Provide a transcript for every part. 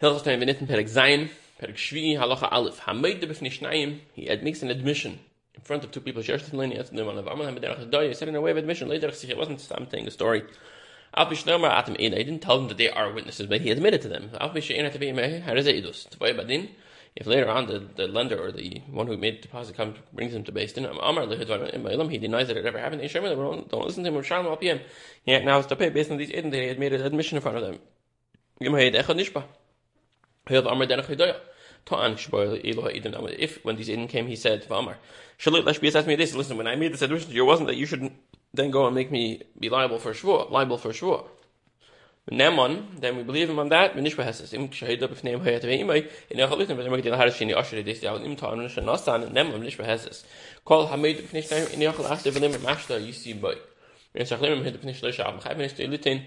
Hilchas Taim Benitten Perek Zayin, Perek Shvi, Halacha Aleph. He makes an admission in front of two people. Shershtet Leni, that's the one of Amal HaMederach Hadoy, he said in a way of admission, later it wasn't something, a story. Alpi Shnomar Atam In, I didn't tell them that they are witnesses, but he admitted to them. Alpi Meh, Harazeh Idus. Tvoy Badin, if later on the, the lender or the one who made the deposit comes brings him to Basin, Amar he denies that it ever happened. They don't listen to him. Shalom Alpiyam. He now has to pay based on these Eden that he had made an admission in front of them. If when these Eden came, he said, "V'amar, Shalit Lashbi asked me this. Listen, when I made this admission, to you, it wasn't that you should then go and make me be liable for shvur, liable for shvur. Neman, then we believe him on that. V'nishba has im shahid up if name hayat ve'imay in a chalitin, but I'm going to shini asher this down im ta'an and shanasan neman v'nishba has this. Call hamid v'nish in yachal aster v'lim mashta yisi. Wenn shachlim hid shab chayv v'nish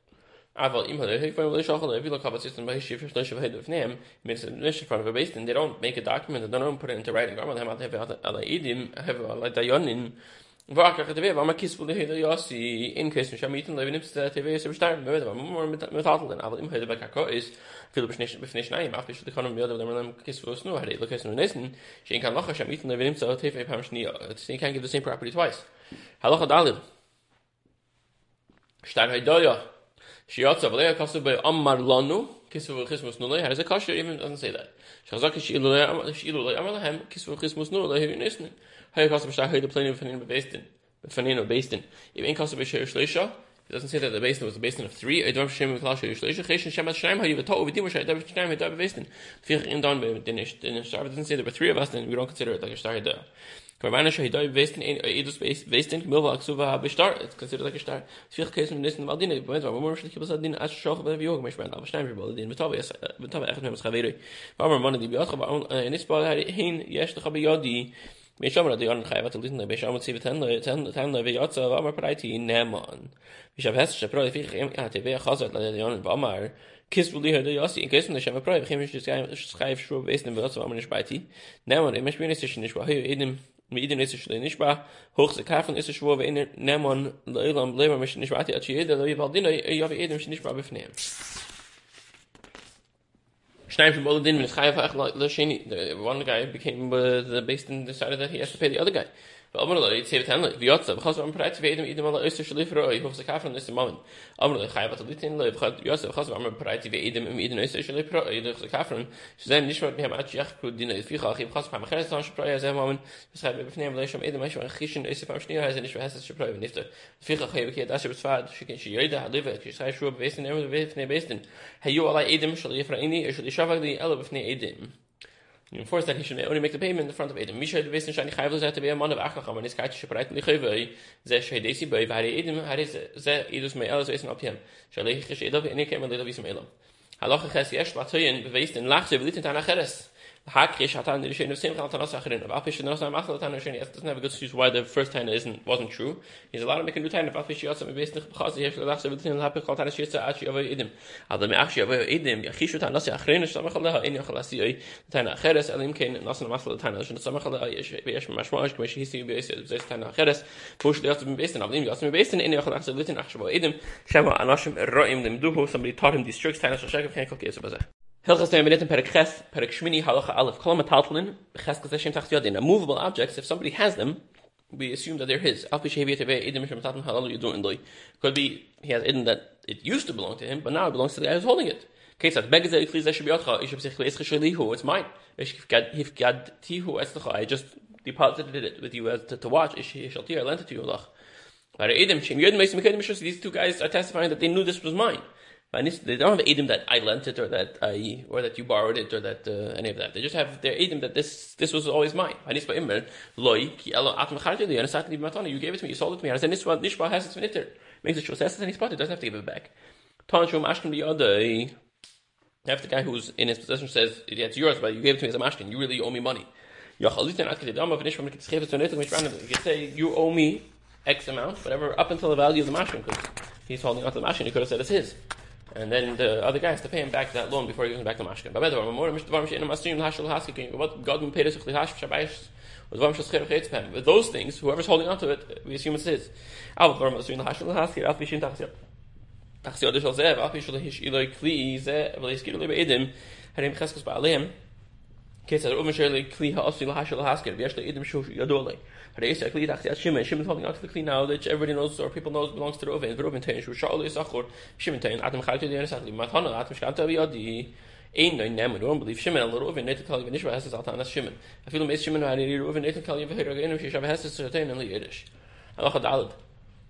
im Hode, if I'm shachal, if you look up at system by shift shlosh of head of name, means in mission front of a base, and they don't make a document, they don't put it into writing. In case mich amiten leben nimmt der tv so starten wir aber more mit mit hatten aber im heda bakako ist viel beschnitt beschnitt nein mach ich kann mir da man kis was nur hat look at no nesen ich kann noch schon miten leben nimmt der tv pam schnie ich kann give the same property twice hallo dalil Stein ja Shiatza v'leya kasu by Ammar Lanu, kisu v'chismus nulei, has a kasha even doesn't say that. Shazaka shi'ilu lei Ammar Lahem, kisu v'chismus nulei, hevi nisnin. Hay kasu b'shah hay the plane v'fanin b'beistin. V'fanin or beistin. Even kasu b'shah shleisha, it doesn't say that the basin was a basin of three. In. It doesn't say there were three of us, then we don't consider it like a star Kavana shahidai vestin in eh, edus vestin milva aksuva habe star it's considered a star sich kesen mit nissen waldine weil wir wollen schon was din as schach bei wir mach mal aber stein wir wollen din mit aber mit aber echt mit khaviri aber man die biat aber in eh, is ball hin yes doch aber ja die mir schon mal die an khayvat listen bei eh, schon mal sie ten ten ten wir ja so aber bereit in neman ich habe hast schon probiert ich hatte wir khazat die an war mal kis will yasi in schon wissen wir so am nicht bei die neman ich hoch the one guy became uh, the based and decided that he has to pay the other guy. ואומר לו, יצא ותן לי, ויוצא, וחוס ואומר פרעית ואידם אידם על האוסר של לפרו, יהוף זה כפרן נסי מומן. אמר לו, חייב אתה ליתן לו, ויוצא, וחוס ואומר פרעית ואידם עם אידם האוסר של לפרו, יהוף זה כפרן, שזה נשמע מהם עד שיח כוד דין לפי אחי וחוס פעם אחרת סתם שפרעי הזה מומן, וסחייב בפניהם לא ישם אידם, משהו חישן איסי פעם שנייה, הזה נשמע הסס שפרעי ונפטר. לפי אחי וכי ידע שבצפד, שכן שיודע הליבה, כששחי שוב בבייסטין, אמר בפני בייסטין, היו עלי אידם של יפרעיני, של ישבק לי אלו בפני אידם. You enforce that he should only make the payment in the front of Edom. Misha the Wissen shani chayv lezat be a man of achach, aber nis kaitische breiten die chayvei, ze shaydesi bei vare Edom, hare ze idus me alles wissen op him. Shalei chish edov ene kem lezat wissen mei Edom. Halach ches yesh batoyen, beweist in lachse, belitten tana cheres. Hakrish hatan the Rishon of Simcha Tanas Acherin. Of Apish Tanas Amachal Tan Rishon. It doesn't have a good excuse why the first Tana isn't wasn't true. He's allowed to make a new Tana. Of Apish Yatsam Beis Nich B'chaz Yesh Lachze v'litin Hapich Kal Tanas Yitza Achi Avay Edim. Adam Achi Avay Edim Yachishu Tanas Acherin Shamachal Leha In Yachal Asi Tana Acheres Elim Kein Nasan Amachal Tana Rishon Shamachal Leha Yesh Yesh Mashmash Kmesh Hisi Beis Beis Tana Acheres Bush Yatsam Beis Tana Avlim Yatsam Beis Tana In Yachal Lachze v'litin Achshav Edim Shema Anashim Roim Dem Duhu Somebody taught him these tricks Tana Shashak Can't cook Yisabazah. Hilchas Perek Ches, Perek Shmini Halacha Aleph, Kol Metaltlin, Ches Kaseshem Tacht Yodin, movable objects, if somebody has them, we assume that they're his. Could be, he has Eden that it used to belong to him, but now it belongs to the guy who's holding it. It's mine. I just deposited it with you as to, to watch, I lent it to you, these two guys are testifying that they knew this was mine. They don't have edim that I lent it or that I or that you borrowed it or that uh, any of that. They just have their edim that this this was always mine. You gave it to me. You sold it to me. Makes it says and he spotted. Doesn't have to give it back. If the guy who's in his possession says, it's yours, but you gave it to me as a mashkin, you really owe me money. You can say, you owe me X amount, whatever, up until the value of the mashkin, because he's holding on to the mashkin, he could have said it's his and then the other guy has to pay him back that loan before he goes back to mashkin. But with those things, whoever's holding on to it, we assume it's his. Al Al Hish Kli Idim, Harim Cheskos Case of Reuven Shirley Kli Ha'asu Lahashel Hasker. V'yesh Le'idim Shu Yadolei. Ha'reis Kli Tachti Shimon. Shimon holding out to the Kli now that everybody knows or people knows belongs to Reuven. Reuven Tein Shu Sha'ol Yisachor. Shimon Tein Atem the Dei Nesachli. Matana Atem Shkanta B'yadi. Ein no nem und unbelief Shimon al Reuven net kal gnish was es altan as Shimon. I feel Shimon ani Reuven net kal yev hera gnim shish has es certain in Yiddish. Allah khad alad.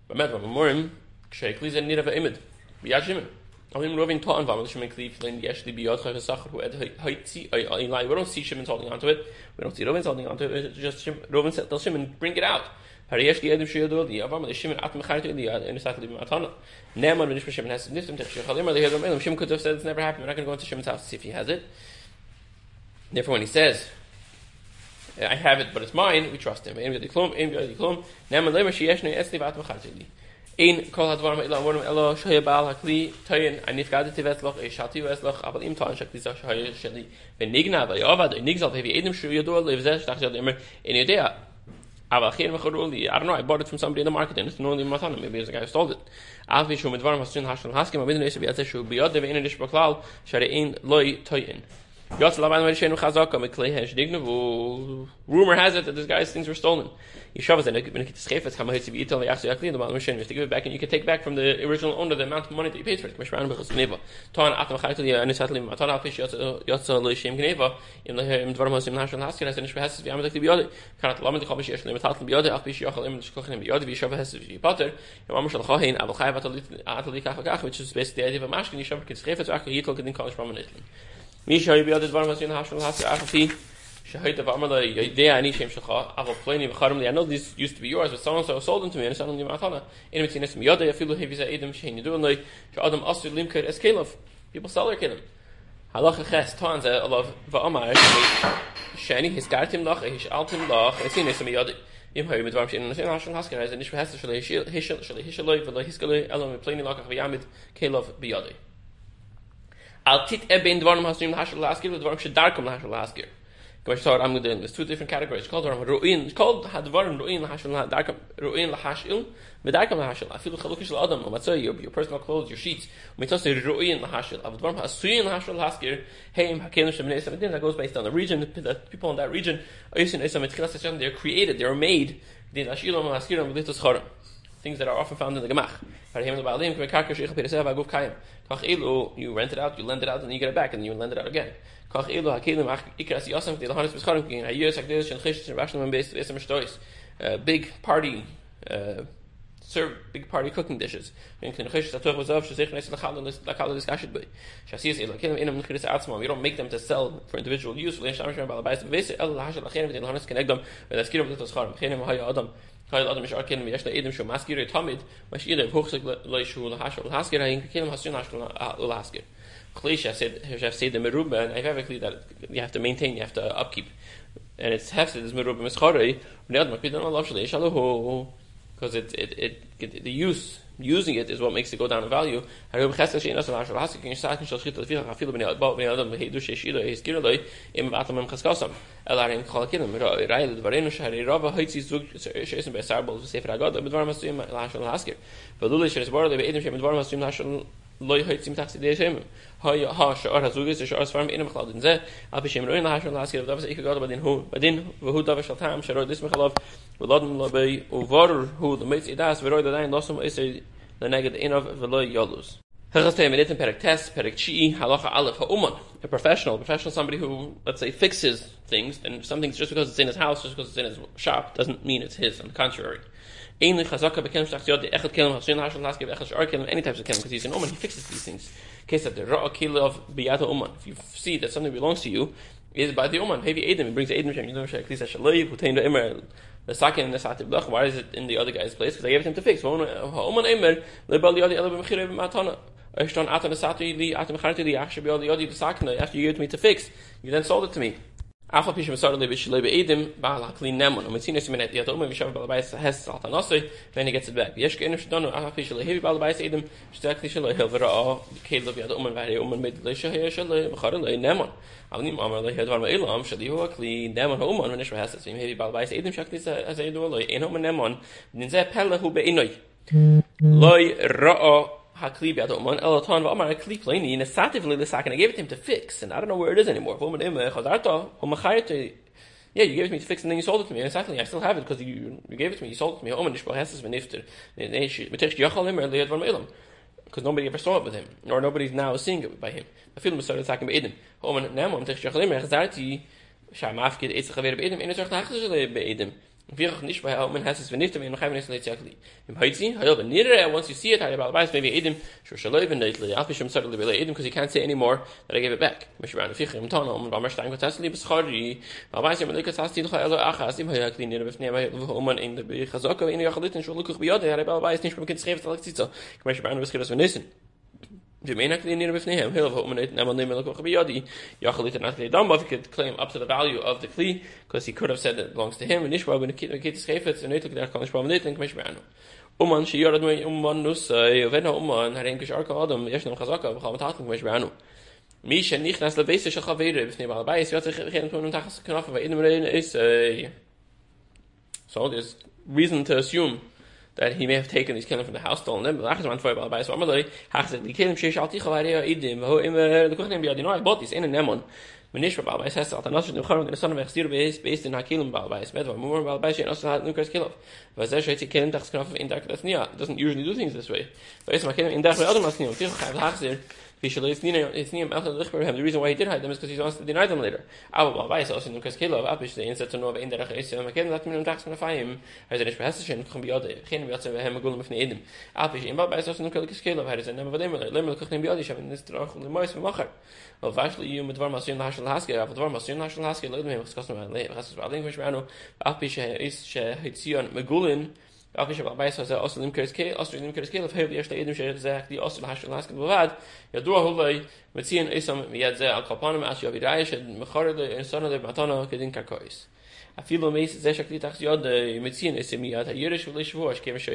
Bamad bamarim kshekli zen nirav imid. Bi Shimon a image Ja, Shimon. Aber im Rovin Toan war, Shimon Cleveland, Yeshli Biyot, Chayv Sachar, who had Haitzi, line, we don't see Shimon holding onto it, we don't see Rovin holding onto it, it's just Shimon, Rovin said, tell Shimon, bring it out. Hari Yeshli Edim Shiyadol, the Avam, the Shimon At Mechayt, the in the Sakli Matana. Neman, when Shimon has Niftim, Chalim, they had them, Shimon could have said it's never happened, we're not going to go into Shimon's house to see if he has it. Therefore, when he says, I have it, but it's mine, we trust him. Neman Lema Shiyeshni Esli Vat Mechayt, ein kol hat warm ila warm ila shoy bal hakli tayn ein nif gade te vetloch ich hatte vetloch aber im tayn shak dieser shoy shli wenn nigna aber ja aber nig soll wie edem shoy do live zeh dachte ich immer in idea aber gehen wir geroli i don't know i bought it from somebody in the market and it's only my son maybe the guy stole it als wir schon mit warm was drin hast schon hast gemacht wenn du wie als shoy bi od in der rumor has it that this guy's things were stolen. You man shenu to give it back and you can take back from the original owner the amount of money that you paid for it. Which is best the idea of a you. מי שהיו ביד דבר מסוים השם has אף פי שהיית ואמר לה ידע אני שם שלך אבל פלני בחרם לי I know this used to be yours but someone so sold them to me and someone לי מתנה אין מציא נסם ידע אפילו הביא זה אדם שהן ידעו לי שאדם אסור למכר אס כלב people sell their כלב הלך החס טען זה עליו ואמר שאני הסגרתם לך השאלתם לך נסי נסם ידע im hoy mit warmsh in der national haske reise nicht verhest shle hishel shle hishel loy vel hiskele elo mit pleni lokach vi mit kelov biyade Al tit eben dvorm hast du im hashel last year, dvorm should dark come hashel last year. Go start I'm there's two different categories. Called dvorm ruin. It's called had dvorm ruin hashel dark ruin la hashel. Mit dark come hashel. I feel the look of adam. What's your your personal clothes, your sheets. Say ruin la hashel. Av dvorm has suin hashel last year. Hey, hakem shemne seventeen that goes based on the region. The people in that region are using is mit khilas they're created, they're made. Last year with this kharam. Things that are often found in the gemach. You rent it out, you lend it out, and you get it back, and you lend it out again. Shtois. Big party uh, serve big party cooking dishes. We don't make them to sell for individual use. Kyle Adam edem shu maskir haskir. Klisha said, Chef said the meruba, and I've ever clear that you have to maintain, you have to upkeep. And it's hefted as meruba mischarei, v'nead makbid on Allah shalei shalohu, because it, it, it, it, the use using it is what makes it go down in value. Loy hayt sim taxi de shem ha ya ha shar hazug is shar farm in khlad in ze. Ab shem roin la hashal haskir davas ik gad badin hu badin ve hu davas tam shar dis mekhlav v'ladn lo bei u var hu the mitz idas veroy da dein losum is the neged in of veloy yolus. Herres te minit perek test perek chi halacha alef ha'uman. A professional professional somebody who let's say fixes things and some things just because it's in his house just because it's in his shop doesn't mean it's his on the contrary any types of kelim he fixes these things case that the of if you see that something belongs to you is by the uman maybe adam he brings adam shem why is it in the other guy's place? Because I gave it him to fix. After you gave it to me to fix. You then sold it to me. Then he gets it back. Yesh ke'enu shadonu, afal pishu lehevi ba'al bayis edim, shtek li shelo hil v'ra'o, keilov yad umen v'hari umen beit le shahaya shelo v'chara le nemon. Avni ma'amar le hedvar ma'ilam, shalihu akli nemon v'im hevi ba'al bayis edim, shakli zaydu aloi, en ha'umen nemon, v'nin zeh pele hu be'inoi. Loi ra'o elaton hakli satively I gave it to him to fix and I don't know where it is anymore. Yeah, you gave it to me to fix and then you sold it to me. And exactly, I still have it because you, you gave it to me, you sold it to me. Because nobody ever saw it with him, or nobody's now seeing it by him. I feel talking about Eden. Oman nemam tesh yachal him or chazarti sham afkid be'edim. Be'edim. Wir nicht bei es wenn nicht wenn noch haben nicht. Im hallo wenn once you see it, maybe should shall Edom because he can't say anymore that I gave it back. Mich ran im war stein gut hast liebe schari. Aber weiß noch also ach ja in der in der Khalid schon bei aber weiß nicht das so. Ich möchte wissen. Eigentlich in with him, he'll have open never name look be yadi. Yachalit and Athlete done, but he could claim up to the value of the kli, because he could have said that it belongs to him, and Ishwa, when the kid is chayfetz, and there, kann ich beim nicht, and kmesh be'anu. Uman, arka adam. Mi is, so there's reason to assume that he may have taken these kelim from the house stolen them. Lachas man for by so amalei hachs the kelim sheish alti chavari idim ho im eh, the kochnem biad no I bought this in a nemon. Menish for balbais has another new kharon the son of extir based in hakilim balbais med more balbais in also hat nukas kilov. There shit kelim dachs knaf in dak das nia doesn't usually do things this way. But it's my kelim in dak other mas nia. Tich there it's The reason why he did hide them is because he wants to deny them later. Aber bei weiß aus in dem Kaskelo ab ich sehen setzt nur in der ist man kennt das mit dem Tags von der Feim. Also nicht behast schön kommen wir da. Gehen wir zu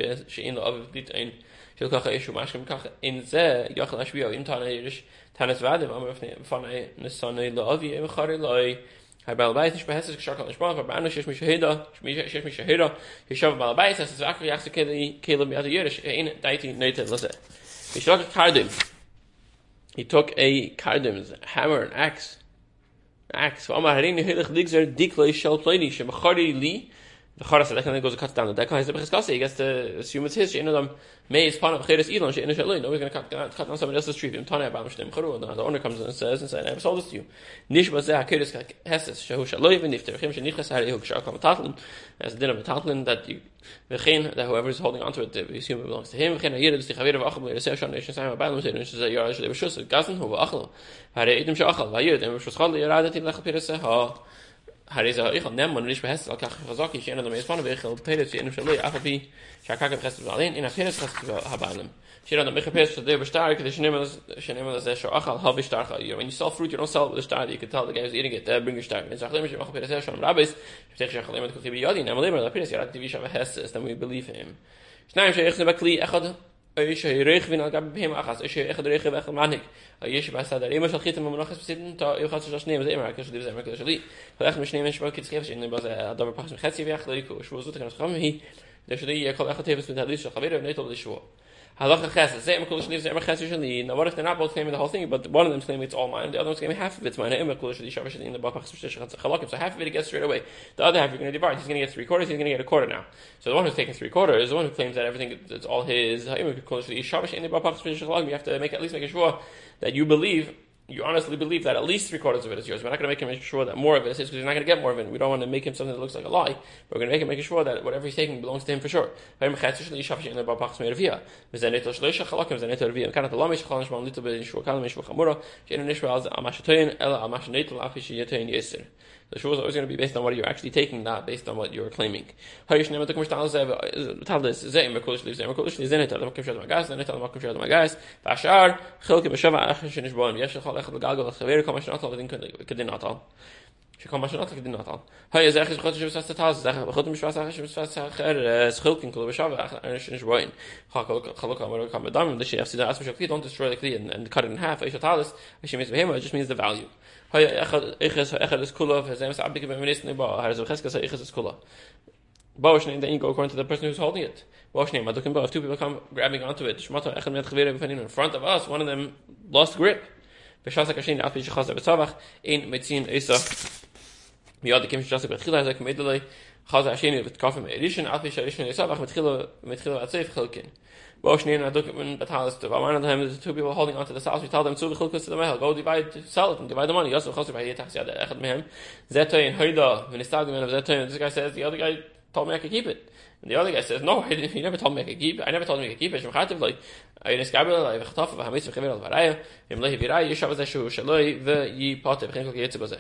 haben gulm von Eden. Ab an he took a kardim hammer and axe axe war mal rein hele gdikzer dikle shall play ni shem khari li the kharas that can go to cut down the deck has the he gets to assume it's his them may is part of kharas elon she initially no we're going to cut cut down somebody else's tree in the owner comes and says and says I have sold this to you nish was there kharas has this show shall even if there him she nicht has he shall come tatlin as the dinner of tatlin that you that whoever is holding onto it we assume it belongs to him we gain here this the gawer wachel the session nation say about them saying say yeah they were schuss gassen ho wachel hat er edem schachel weil ihr dem schuss galle ihr radet in lach pirse ha pedet you when you sell fruit you don't sell with the star you can tell the guys eating it bring stark ich sage ich mache pedes schon we believe him איש ירח וין אגב בהם אחס איש איך דרך ואיך מאניק יש באס דער אימא של חיתם מונח ספציפן טא איך האט שש נעם זיימער קש דיב זיימער קש לי פאך מש נעם שפוק קיצ קפש אין באס דאבר פאס מחצי ויח ליקו שו זוט קנס חמ הי דער שדי יקול איך טייבס מיט דליש חביר נייט אב דשו halach a emkol ches na what if they're not both claiming the whole thing but one of them claiming it's all mine the other one's claiming half of it's mine? So half of it gets straight away. The other half you're going to divide. He's going to get three quarters he's going to get a quarter now. So the one who's taking three quarters is the one who claims that everything it's all his. You have to make at least make sure that you believe you honestly believe that at least three quarters of it is yours. We're not going to make him make sure that more of it is his because he's not going to get more of it. We don't want to make him something that looks like a lie, but we're going to make him make sure that whatever he's taking belongs to him for sure. The shul is always going to be based on what you're actually taking, not based on what you're claiming. שכל מה שנותק דין נטל. היי זאך איז חוטש בסט טאס, זאך חוטש משפט אחר שמשפט אחר סחולקין כל בשב אנש נשבוין. חקל חלק אמר כמה דם דש יפסיד אס משפט don't destroy the kli and, and cut it in half. איש טאלס, which means behema it just means the value. היי אחד איך אחד is kula of his abdik ben minister ba, har so khska ich is kula. Bauschne, then you go according to the person who's holding it. Bauschne, but looking if two people come grabbing onto it, shmata echad met gewere in front of us, one of them lost grip. בשעס הקשין אף ביש חזר בצבח אין מציין איסה מיד קים ששעס בתחילה זה כמדלי חזר השני בתקופה מאדישן אף ביש הראשון לצבח מתחילה מתחילה הצייף חלקין Well, Shnei and I look when Batalas to one of them is two people holding onto the sauce. We tell them to the chilkus to the mehel. Go divide, sell it and divide the money. Yosef Chosir by Yetach Yad Echad Mehem. Zetoy and Hoida. When it's talking of Zetoy, this guy says the other guy told me I could keep it. And the other guy says, no, he never told me I could keep it. I never told him I could keep it. Shem Chativ, like, I just gabel, I have a chatafa, v'hamitz v'chever al varaya, v'im lehi v'iraya, yishav zeh shu shaloi, v'yi potev, v'chin kol